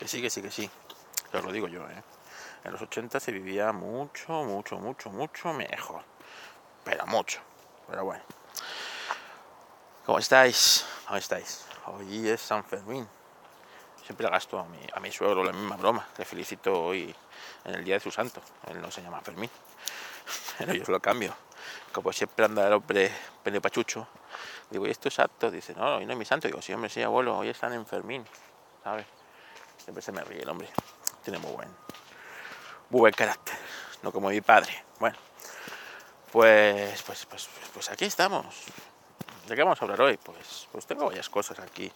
Que sí, que sí, que sí. Os lo digo yo, ¿eh? En los 80 se vivía mucho, mucho, mucho, mucho mejor. Pero mucho. Pero bueno. ¿Cómo estáis? ¿Cómo estáis? Hoy es San Fermín. Siempre gasto a mi, a mi suegro la misma broma. Le felicito hoy en el día de su santo. Él no se llama Fermín. Pero yo lo cambio. Como siempre anda el hombre pachucho. Digo, ¿y esto es apto? Dice, no, hoy no es mi santo. Digo, sí, hombre, sí, abuelo, hoy están en Fermín. ¿Sabes? Siempre se me ríe el hombre. Tiene muy buen, muy buen carácter. No como mi padre. Bueno, pues, pues, pues, pues aquí estamos. ¿De qué vamos a hablar hoy? Pues, pues tengo varias cosas aquí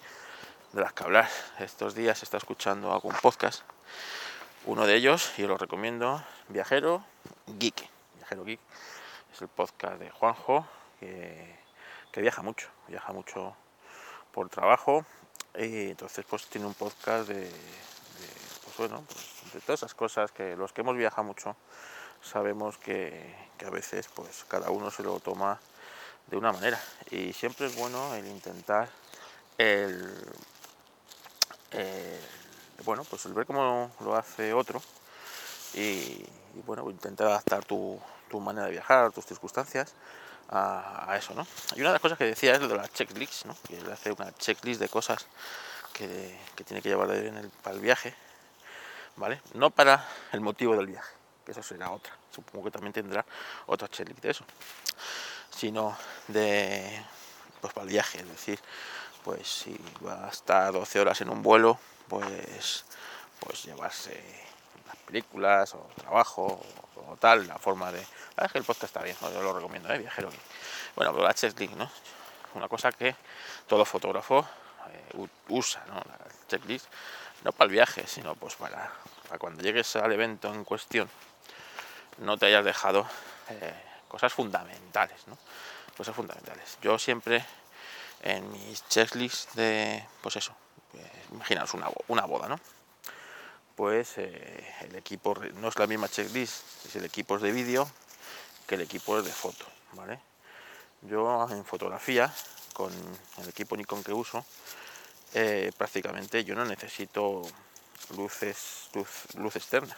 de las que hablar. Estos días he estado escuchando algún podcast. Uno de ellos, y lo recomiendo, Viajero Geek. Viajero Geek es el podcast de Juanjo, que, que viaja mucho, viaja mucho por trabajo. Y entonces pues tiene un podcast de, pues bueno, pues, de todas esas cosas que los que hemos viajado mucho sabemos que, que a veces pues cada uno se lo toma de una manera. Y siempre es bueno el intentar el, bueno pues el ver cómo lo hace otro y, bueno intentar adaptar tu, tu, manera de viajar tus circunstancias a, eso no y una de las cosas que decía es lo de la checklist ¿no? que él hace una checklist de cosas que, que tiene que llevar en el, para el viaje vale no para el motivo del viaje que eso será otra. Supongo que también tendrá otra checklist de eso. Sino de pues para el viaje, es decir, pues si va a estar 12 horas en un vuelo, pues pues llevarse las películas o trabajo tal, la forma de... La que el podcast está bien, yo lo recomiendo, ¿eh? viajero. Bueno, pero la checklist, ¿no? Una cosa que todo fotógrafo eh, usa, ¿no? La checklist, no para el viaje, sino pues para, para cuando llegues al evento en cuestión, no te hayas dejado eh, cosas fundamentales, ¿no? Cosas fundamentales. Yo siempre en mis checklists de, pues eso, pues, imaginaos una, una boda, ¿no? Pues eh, el equipo, no es la misma checklist, es el equipo de vídeo que el equipo de foto, ¿vale? Yo en fotografía, con el equipo Nikon que uso, eh, prácticamente yo no necesito luces, luz, luz externa,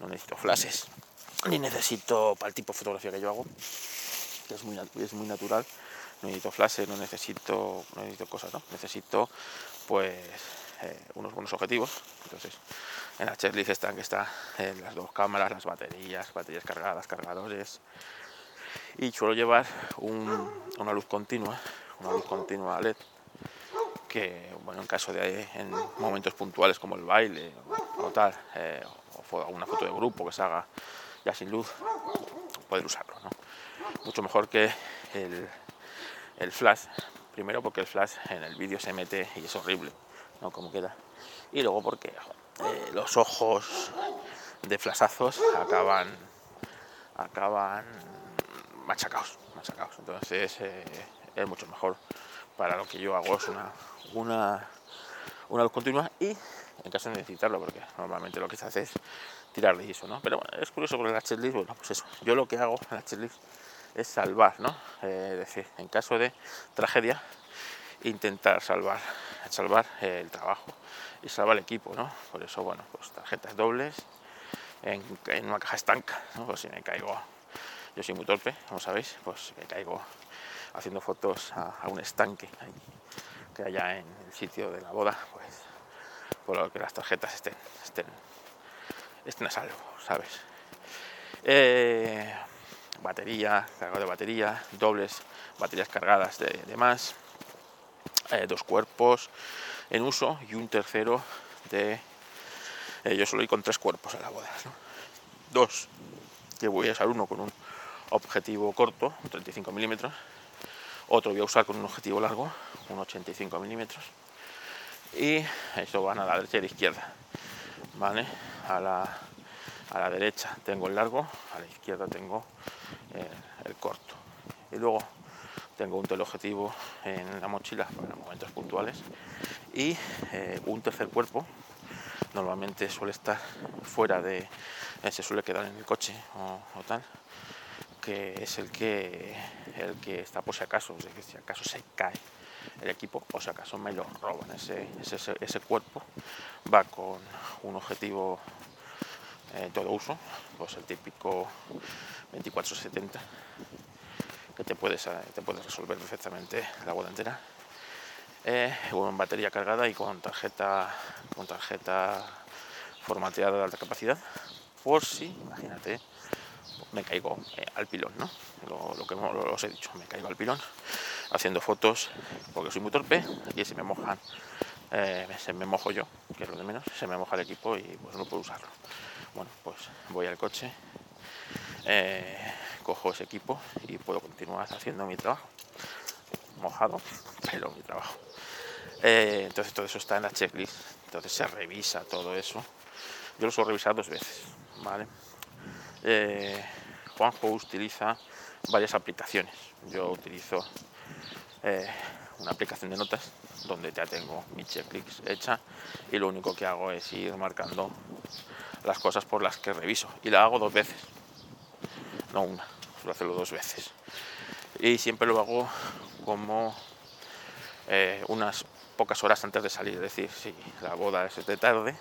no necesito flashes, ni necesito para el tipo de fotografía que yo hago, que es muy, es muy natural, no necesito flashes, no necesito, no necesito cosas, ¿no? Necesito pues eh, unos buenos objetivos. Entonces, en la checklist están que están eh, las dos cámaras, las baterías, baterías cargadas, cargadores. Y suelo llevar una luz continua, una luz continua LED, que bueno, en caso de en momentos puntuales como el baile o, tal, eh, o alguna foto de grupo que se haga ya sin luz, poder usarlo. Mucho mejor que el, flash, primero porque el flash en el vídeo se mete y es horrible, ¿no? Como queda. Y luego porque eh, los ojos de flashazos acaban acaban machacados, machacados. Entonces eh, es mucho mejor para lo que yo hago es una, una, una luz continua y en caso de necesitarlo, porque normalmente lo que se hace es tirar de eso, ¿no? Pero es curioso con la checklist, bueno, pues eso, yo lo que hago en la es salvar, ¿no? Eh, es decir, en caso de tragedia, intentar salvar, salvar el trabajo y salvar el equipo, ¿no? Por eso, bueno, pues tarjetas dobles en, una caja estanca, ¿no? Pues si me caigo, yo soy muy torpe, como sabéis, pues me caigo haciendo fotos a, un estanque que haya en el sitio de la boda, pues por lo que las tarjetas estén, estén estén a salvo, ¿sabes? Eh, batería, cargado de batería, dobles baterías cargadas de, más, eh, dos cuerpos en uso y un tercero de... Eh, yo solo ir con tres cuerpos a la boda, Dos, que voy a usar uno con un objetivo corto, 35 milímetros, otro voy a usar con un objetivo largo, un 85 milímetros, y eso van a la derecha y a la izquierda, ¿vale? a la, a la derecha tengo el largo, a la izquierda tengo eh, el corto. Y luego tengo un teleobjetivo en la mochila para momentos puntuales y eh, un tercer cuerpo. Normalmente suele estar fuera de, eh, se suele quedar en el coche o, tal, que es el que, el que está por si acaso, si acaso se cae el equipo, o si acaso me lo roban. Ese, ese, ese cuerpo va con un objetivo eh, todo uso, pues el típico 2470 que te puedes, eh, te puedes resolver perfectamente la boda entera. Eh, con batería cargada y con tarjeta, con tarjeta formateada de alta capacidad, por si, imagínate, me caigo eh, al pilón, ¿no? Lo, que os he dicho, me caigo al pilón haciendo fotos porque soy muy torpe y si me mojan, eh, se me mojo yo, que es lo de menos, se me moja el equipo y pues no puedo usarlo. Bueno, pues voy al coche, cojo ese equipo y puedo continuar haciendo mi trabajo. Mojado, pero mi trabajo. entonces todo eso está en la checklist, entonces se revisa todo eso. Yo lo suelo revisar dos veces, ¿vale? eh, Juanjo utiliza varias aplicaciones. Yo utilizo eh, una aplicación de notas donde ya tengo mi checklist hecha y lo único que hago es ir marcando las cosas por las que reviso y la hago dos veces, no una, hacerlo dos veces. Y siempre lo hago como eh, unas pocas horas antes de salir, es decir, si la boda es de tarde,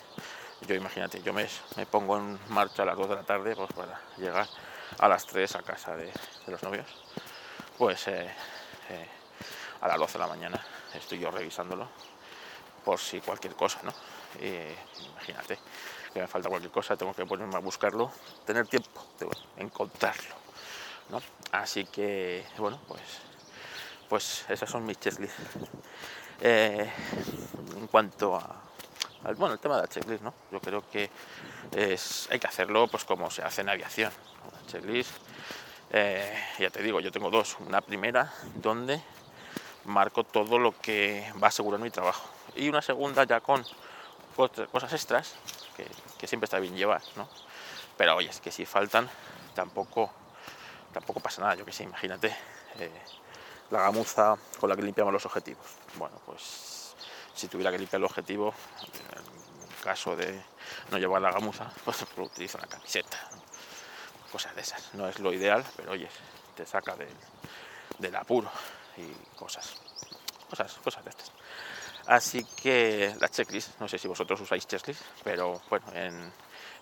yo imagínate, yo me, me, pongo en marcha a las 2 de la tarde pues, para llegar a las 3 a casa de, los novios. Pues eh, eh, a las 12 de la mañana estoy yo revisándolo por si cualquier cosa, ¿no? imagínate que me falta cualquier cosa, tengo que ponerme a buscarlo, tener tiempo de encontrarlo, ¿no? Así que, bueno, pues, pues esas son mis checklists. Eh, en cuanto a bueno, el tema de la checklist, ¿no? Yo creo que es, hay que hacerlo pues como se hace en aviación. La checklist, eh, ya te digo, yo tengo dos. Una primera donde marco todo lo que va a asegurar mi trabajo. Y una segunda ya con cosas extras que, siempre está bien llevar, ¿no? Pero oye, es que si faltan, tampoco, tampoco pasa nada. Yo que sé, imagínate eh, la gamuza con la que limpiamos los objetivos. Bueno, pues si tuviera que limpiar el objetivo, en caso de no llevar la gamuza, pues utilizo una camiseta, cosas de esas. No es lo ideal, pero oye, te saca del, apuro y cosas, cosas, cosas de estas. Así que la checklist, no sé si vosotros usáis checklist, pero bueno, en,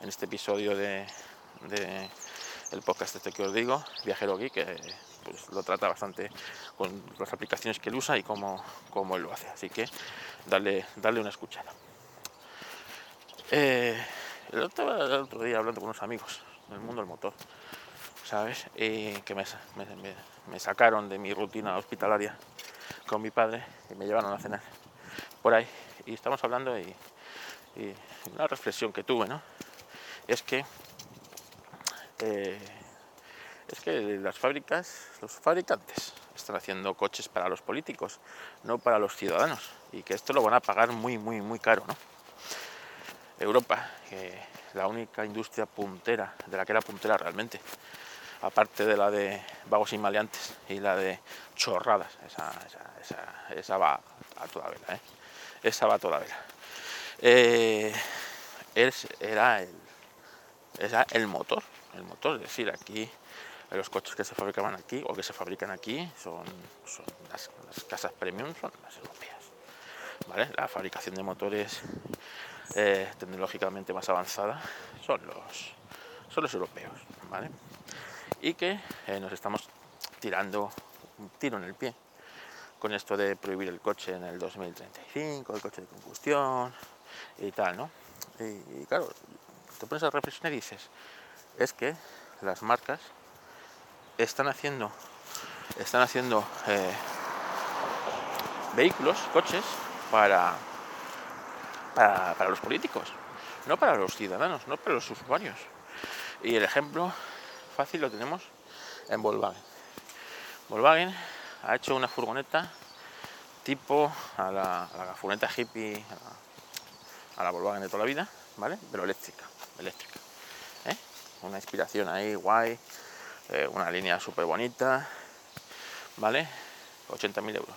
este episodio de, el podcast este que os digo, Viajero Geek, que pues, lo trata bastante con las aplicaciones que él usa y cómo, cómo él lo hace. Así que dale, dale una escuchada. Eh, el, otro, día hablando con unos amigos del mundo del motor, ¿sabes? que me, sacaron de mi rutina hospitalaria con mi padre y me llevaron a cenar por ahí. Y estamos hablando y una reflexión que tuve, ¿no? Es que eh, es que las fábricas, los fabricantes están haciendo coches para los políticos, no para los ciudadanos, y que esto lo van a pagar muy, muy, muy caro, ¿no? Europa, la única industria puntera, de la que era puntera realmente, aparte de la de vagos y maleantes y la de chorradas, esa, va a toda vela, ¿eh? esa va a toda vela. Eh, era el motor, el motor, es decir, aquí los coches que se fabricaban aquí o que se fabrican aquí son, las, casas premium son las europeas. ¿vale? La fabricación de motores eh, tecnológicamente más avanzada son los, son los europeos. ¿vale? Y que eh, nos estamos tirando un tiro en el pie con esto de prohibir el coche en el 2035, el coche de combustión y tal, ¿no? Y, y claro, te pones a reflexionar y dices, es que las marcas están haciendo, están haciendo eh, vehículos, coches, para, para, los políticos, no para los ciudadanos, no para los usuarios. Y el ejemplo fácil lo tenemos en Volkswagen. Volkswagen ha hecho una furgoneta tipo a la, furgoneta hippie, a la, Volkswagen de toda la vida, ¿vale? Pero eléctrica, eléctrica. Una inspiración ahí, guay, eh, una línea súper bonita, ¿vale? 80.000 euros.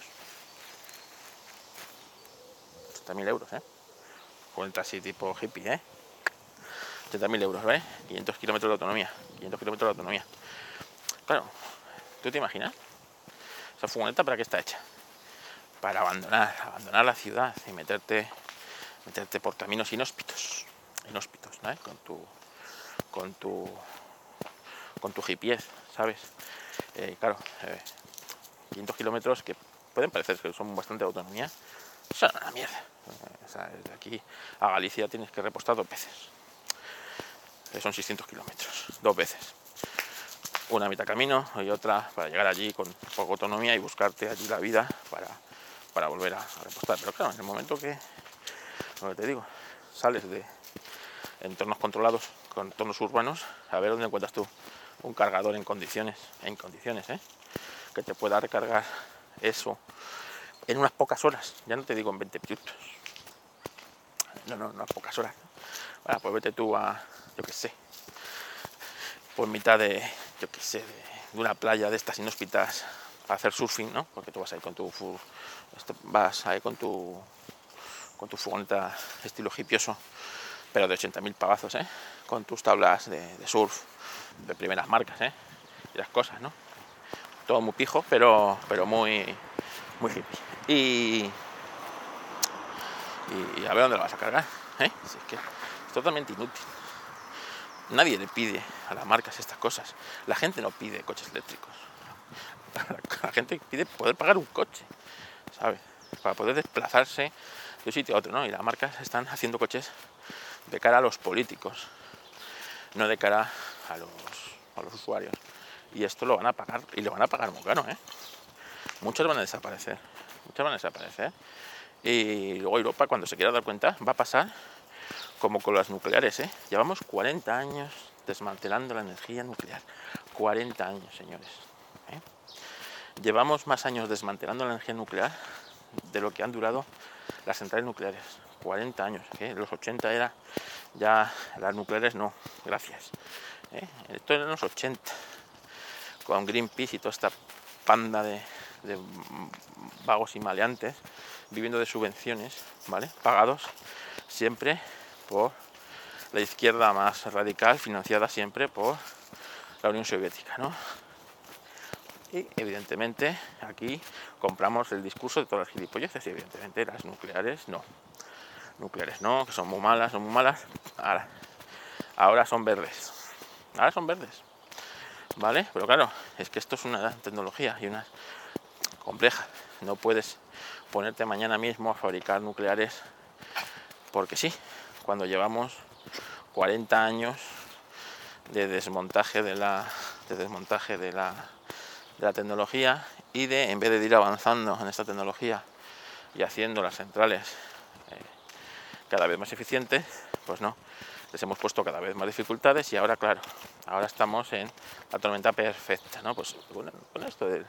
80.000 euros, ¿eh? Cuenta así tipo hippie, ¿eh? 80.000 euros, ¿vale? 500 kilómetros de autonomía. 500 kilómetros de autonomía. Claro, ¿tú te imaginas? Esa furgoneta para qué está hecha? para abandonar, abandonar la ciudad y meterte, meterte por caminos inhóspitos, inhóspitos, ¿no? Con tu, con tu, con tu GPS, ¿sabes? Eh, claro, 500 eh, kilómetros que pueden parecer que son bastante autonomía, son una mierda. Eh, de aquí a Galicia tienes que repostar dos veces. son 600 kilómetros, dos veces una mitad camino y otra para llegar allí con poca autonomía y buscarte allí la vida para, para volver a, repostar. Pero claro, en el momento que, como te digo, sales de entornos controlados, con entornos urbanos, a ver dónde encuentras tú un cargador en condiciones, en condiciones, ¿eh? que te pueda recargar eso en unas pocas horas, ya no te digo en 20 minutos, no, no, unas pocas horas. Bueno, pues vete tú a, yo qué sé, por mitad de, yo qué sé, de, una playa de estas inhóspitas para hacer surfing, ¿no? Porque tú vas ahí con tu vas ahí con tu con tu furgoneta estilo hipioso, pero de 80.000 pavazos, ¿eh? Con tus tablas de, surf de primeras marcas, ¿eh? Y las cosas, ¿no? Todo muy pijo, pero pero muy muy hippie. Y y a ver dónde lo vas a cargar, ¿eh? Si es que es totalmente inútil. Nadie le pide a las marcas estas cosas. La gente no pide coches eléctricos. La gente pide poder pagar un coche, ¿sabes? Para poder desplazarse de un sitio a otro, ¿no? Y las marcas están haciendo coches de cara a los políticos, no de cara a los, a los usuarios. Y esto lo van a pagar, y lo van a pagar muy caro, ¿eh? Muchos van a desaparecer, muchos van a desaparecer. Y luego Europa, cuando se quiera dar cuenta, va a pasar como con las nucleares. ¿eh? Llevamos 40 años desmantelando la energía nuclear. 40 años, señores. ¿eh? Llevamos más años desmantelando la energía nuclear de lo que han durado las centrales nucleares. 40 años. ¿eh? Los 80 era ya las nucleares no, gracias. ¿eh? Esto era los 80, con Greenpeace y toda esta panda de, de vagos y maleantes viviendo de subvenciones, ¿vale? Pagados siempre por la izquierda más radical, financiada siempre por la Unión Soviética. ¿no? Y evidentemente aquí compramos el discurso de todas las gilipolleces y evidentemente las nucleares no. Nucleares no, que son muy malas, son muy malas. Ahora, ahora son verdes. Ahora son verdes. ¿Vale? Pero claro, es que esto es una tecnología y una compleja. No puedes ponerte mañana mismo a fabricar nucleares porque sí, cuando llevamos 40 años de desmontaje de la, desmontaje de la, de la tecnología y de, en vez de ir avanzando en esta tecnología y haciendo las centrales cada vez más eficientes, pues no, les hemos puesto cada vez más dificultades y ahora, claro, ahora estamos en la tormenta perfecta, ¿no? Pues con, esto del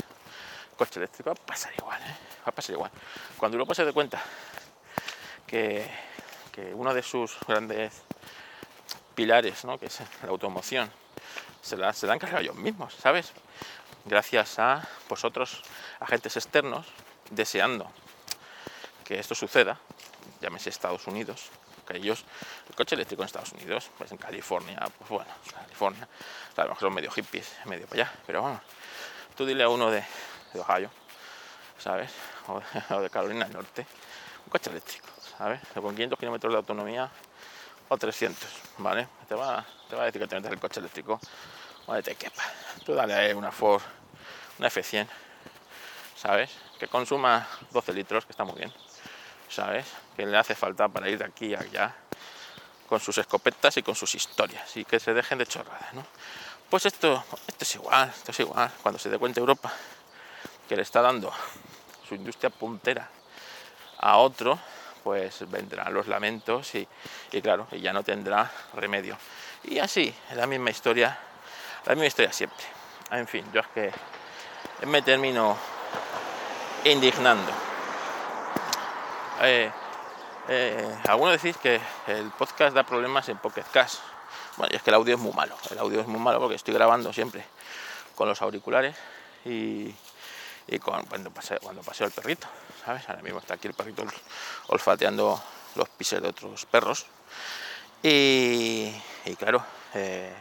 coche eléctrico va a pasar igual, ¿eh? va a pasar igual. Cuando Europa se dé cuenta que que uno de sus grandes pilares, ¿no? que es la automoción, se la, se la han cargado ellos mismos, ¿sabes? Gracias a vosotros, agentes externos, deseando que esto suceda, llámese Estados Unidos, que ellos, el coche eléctrico en Estados Unidos, pues en California, pues bueno, California, a lo mejor son medio hippies, medio para allá, pero bueno, tú dile a uno de, de Ohio, ¿sabes? o de Carolina del Norte, un coche eléctrico ¿sabes? Con 500 kilómetros de autonomía o 300, ¿vale? Te va, te va a decir que te metes el coche eléctrico, donde te quepa. Tú dale una Ford, una F100, ¿sabes? Que consuma 12 litros, que está muy bien, ¿sabes? Que le hace falta para ir de aquí a allá con sus escopetas y con sus historias y que se dejen de chorradas, ¿no? Pues esto, esto es igual, esto es igual. Cuando se dé cuenta Europa que le está dando su industria puntera a otro, pues vendrán los lamentos y, claro, y ya no tendrá remedio. Y así, la misma historia, la misma historia siempre. En fin, yo es que me termino indignando. Eh, eh, algunos decís que el podcast da problemas en Pocket Cash. Bueno, es que el audio es muy malo. El audio es muy malo porque estoy grabando siempre con los auriculares y, cuando, paseo, cuando el perrito, ¿sabes? Ahora mismo está aquí el perrito olfateando los pisos de otros perros. Y, claro, eh,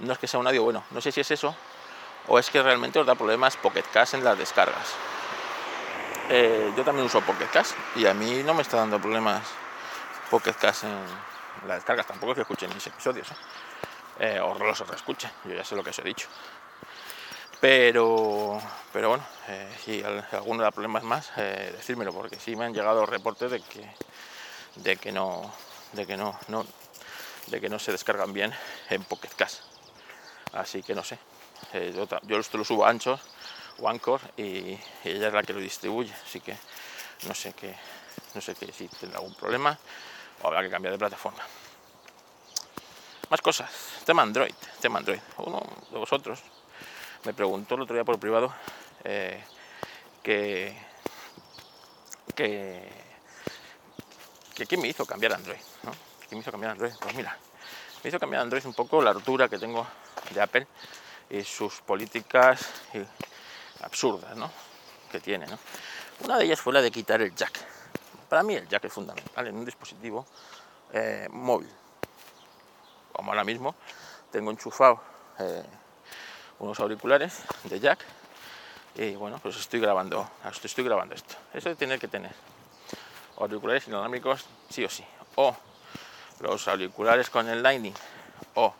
no es que sea un audio bueno, no sé si es eso o es que realmente os da problemas Pocket Cash en las descargas. Eh, yo también uso Pocket Cast y a mí no me está dando problemas Pocket Cast en las descargas. Tampoco es que escuchen mis episodios ¿eh? Eh, o los reescuchen, yo ya sé lo que os he dicho. Pero, pero bueno, si alguno da problemas más, decírmelo, porque sí me han llegado reportes de que, de que no, de que no, no, de que no se descargan bien en Pocket Cast. Así que no sé. yo, yo esto lo subo anchos Anchor y, ella es la que lo distribuye, así que no sé qué, no sé qué, si tendrá algún problema o habrá que cambiar de plataforma. Más cosas, tema Android, tema Android. Uno de vosotros me preguntó el otro día por privado eh, que, que, que qué me hizo cambiar Android, ¿no? ¿Qué me hizo cambiar Android? Pues mira, me hizo cambiar Android un poco la ruptura que tengo de Apple y sus políticas absurdas ¿no? que tiene. ¿no? Una de ellas fue la de quitar el jack. Para mí el jack es fundamental en un dispositivo eh, móvil. Como ahora mismo tengo enchufado eh, unos auriculares de jack y bueno, pues estoy grabando, estoy grabando esto. Eso tiene que tener auriculares inalámbricos sí o sí. O los auriculares con el Lightning o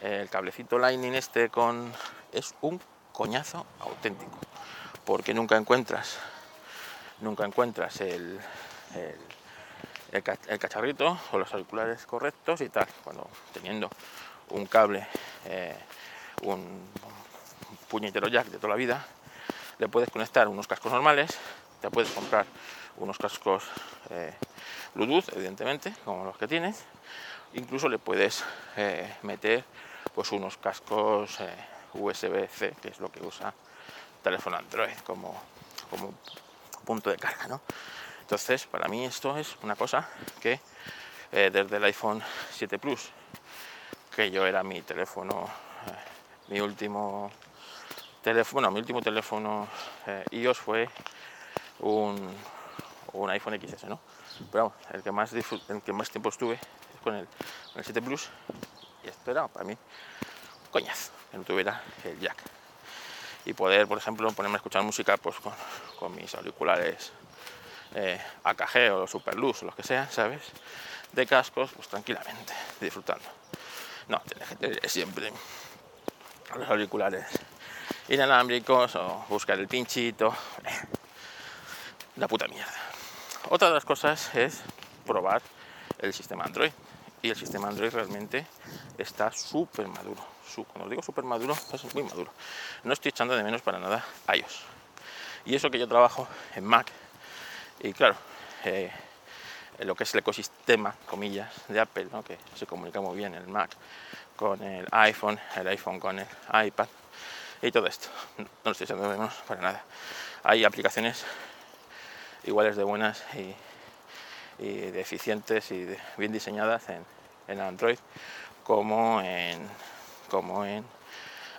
el cablecito Lightning este con es un coñazo auténtico, porque nunca encuentras, nunca encuentras el, el, cacharrito o los auriculares correctos y tal, cuando teniendo un cable, eh, un, puñetero jack de toda la vida, le puedes conectar unos cascos normales, te puedes comprar unos cascos eh, Bluetooth, evidentemente, como los que tienes, incluso le puedes eh, meter pues unos cascos USB-C, que es lo que usa el teléfono Android como, como punto de carga. ¿no? Entonces, para mí esto es una cosa que eh, desde el iPhone 7 Plus, que yo era mi teléfono, eh, mi último teléfono, mi último teléfono eh, iOS fue un, un iPhone XS, ¿no? Pero el que más, el que más tiempo estuve es con el, con el 7 Plus y esto era para mí coñazo que no tuviera el jack. Y poder, por ejemplo, ponerme a escuchar música pues, con, mis auriculares eh, AKG o Superluz o los que sean, ¿sabes? De cascos, pues tranquilamente, disfrutando. No, tienes que tener siempre los auriculares inalámbricos o buscar el pinchito. La puta mierda. Otra de las cosas es probar el sistema Android. Y el sistema Android realmente está súper maduro cuando digo súper maduro, es muy maduro. No estoy echando de menos para nada iOS. Y eso que yo trabajo en Mac, y claro, eh, lo que es el ecosistema, comillas, de Apple, que se comunica muy bien el Mac con el iPhone, el iPhone con el iPad y todo esto. No estoy echando de menos para nada. Hay aplicaciones iguales de buenas de eficientes y bien diseñadas en, en Android como en, como en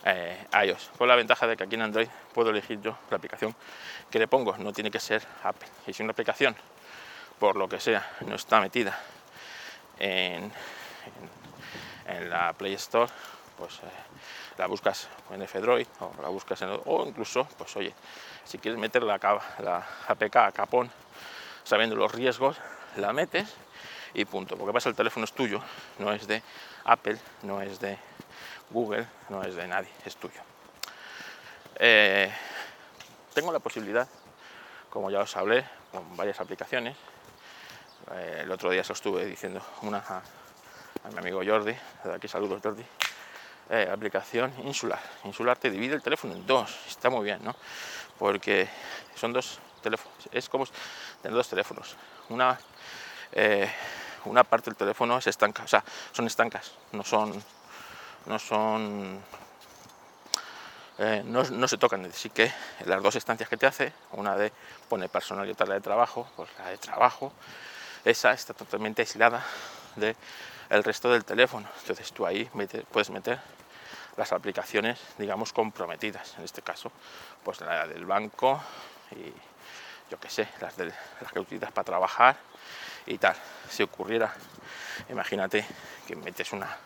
eh, iOS, con la ventaja de que aquí en Android puedo elegir yo la aplicación que le pongo, no tiene que ser Apple. Y si una aplicación, por lo que sea, no está metida en, en, la Play Store, pues eh, la buscas en F-Droid o la buscas en o incluso, pues oye, si quieres meter la, la APK a capón, sabiendo los riesgos, la metes y punto. Porque pasa el teléfono es tuyo, no es de Apple, no es de Google no es de nadie, es tuyo. Eh, tengo la posibilidad, como ya os hablé, con varias aplicaciones. Eh, el otro día se estuve diciendo una a, mi amigo Jordi, aquí saludos Jordi. Eh, aplicación insular. Insular te divide el teléfono en dos, está muy bien, ¿no? Porque son dos teléfonos, es como tener dos teléfonos. Una, una parte del teléfono es estanca, o sea, son estancas, no son no son eh, no, se tocan, así que las dos estancias que te hace, una de pone personal y otra la de trabajo, pues la de trabajo, esa está totalmente aislada del el resto del teléfono. Entonces tú ahí puedes meter las aplicaciones, digamos, comprometidas. En este caso, pues la del banco y yo qué sé, las, de, las que utilizas para trabajar y tal. Si ocurriera, imagínate que metes una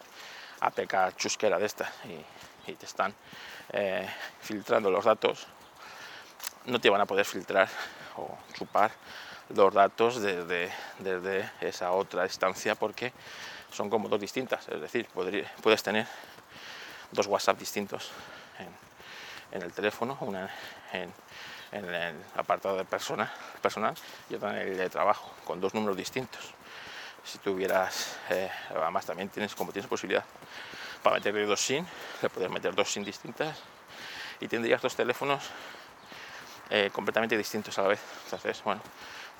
APK chusquera de esta y, te están eh, filtrando los datos, no te van a poder filtrar o chupar los datos desde, desde esa otra instancia porque son como dos distintas, es decir, puedes tener dos WhatsApp distintos en, el teléfono, una en, el apartado de persona, personal y otra en el de trabajo, con dos números distintos. Si tuvieras, eh, además también tienes, como tienes posibilidad para meterle dos SIM, le puedes meter dos SIM distintas y tendrías dos teléfonos eh, completamente distintos a la vez. Entonces, bueno,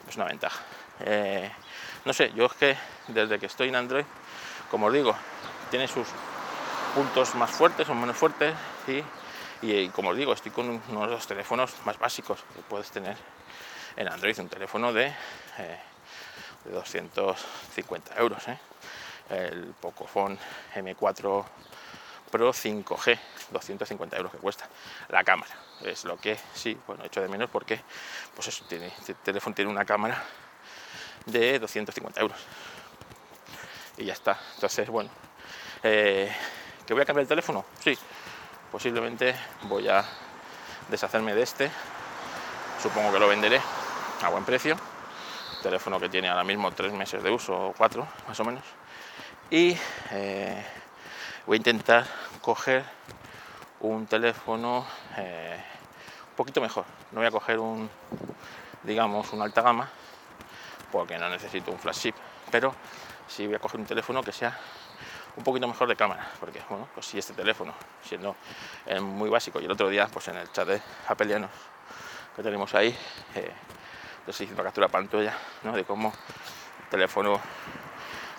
es una ventaja. Eh, no sé, yo es que desde que estoy en Android, como os digo, tiene sus puntos más fuertes o menos fuertes y, como os digo, estoy con uno de los teléfonos más básicos que puedes tener en Android, un teléfono de, eh, de 250 euros. ¿eh? El Pocophone M4 Pro 5G, 250 euros que cuesta. La cámara, es lo que sí, bueno, hecho de menos porque pues eso, tiene, este teléfono tiene una cámara de 250 euros. Y ya está. Entonces, bueno, eh, ¿que voy a cambiar el teléfono? Sí, posiblemente voy a deshacerme de este. Supongo que lo venderé a buen precio. Teléfono que tiene ahora mismo tres meses de uso, o cuatro más o menos. Y eh, voy a intentar coger un teléfono eh, un poquito mejor. No voy a coger un, digamos, un alta gama, porque no necesito un flagship, pero sí voy a coger un teléfono que sea un poquito mejor de cámara, porque bueno, pues si este teléfono, siendo eh, muy básico, y el otro día, pues en el chat de Apelianos que tenemos ahí, eh, una captura pantalla ¿no? de cómo el teléfono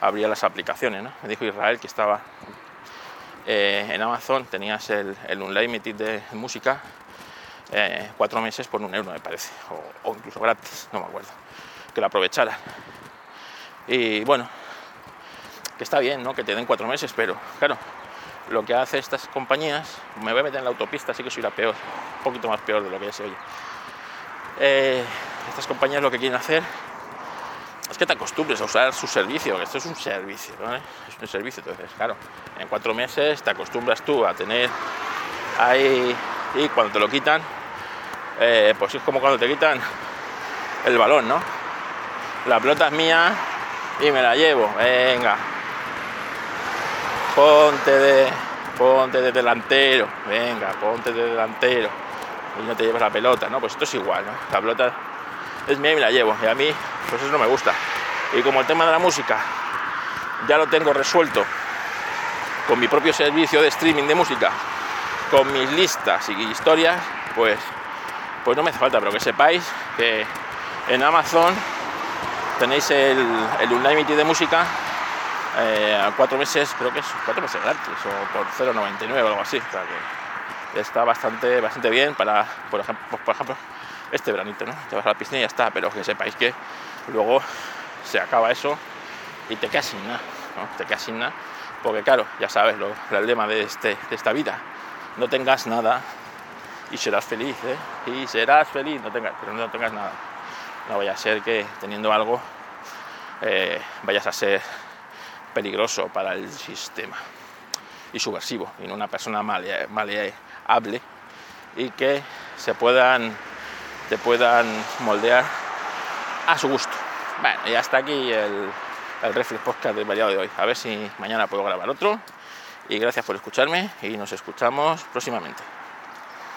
abría las aplicaciones. ¿no? Me dijo Israel que estaba eh, en Amazon, tenías el, el Unlimited de música, eh, cuatro meses por un euro, me parece, o, incluso gratis, no me acuerdo, que lo aprovechara. Y bueno, que está bien, ¿no? Que te den cuatro meses, pero claro, lo que hace estas compañías, me voy a meter en la autopista, así que soy la peor, un poquito más peor de lo que ya se oye. Eh, estas compañías lo que quieren hacer es que te acostumbres a usar su servicio, esto es un servicio, es un servicio, entonces, claro, en cuatro meses te acostumbras tú a tener ahí y cuando te lo quitan, eh, pues es como cuando te quitan el balón, ¿no? La pelota es mía y me la llevo, venga, ponte de, ponte de delantero, venga, ponte de delantero y no te llevas la pelota, ¿no? Pues esto es igual, ¿no? La pelota es mía y me la llevo. Y a mí, pues eso no me gusta. Y como el tema de la música ya lo tengo resuelto con mi propio servicio de streaming de música, con mis listas y historias, pues, pues no me hace falta, pero que sepáis que en Amazon tenéis el, el Unlimited de música eh, a cuatro meses, creo que es cuatro meses gratis o por 0,99 o algo así. O sea que está bastante, bastante bien para, por ejemplo, pues, por ejemplo este veranito, ¿no? Te vas a la piscina y ya está, pero que sepáis que luego se acaba eso y te quedas sin nada, ¿no? Te quedas sin nada, porque claro, ya sabes lo, el lema de, este, de esta vida, no tengas nada y serás feliz, ¿eh? Y serás feliz, no tengas, pero no tengas nada. No vaya a ser que teniendo algo eh, vayas a ser peligroso para el sistema y subversivo, y una persona maleable y que se puedan te puedan moldear a su gusto. Bueno, y hasta aquí el, el Reflex Podcast del variado de hoy. A ver si mañana puedo grabar otro. Y gracias por escucharme y nos escuchamos próximamente.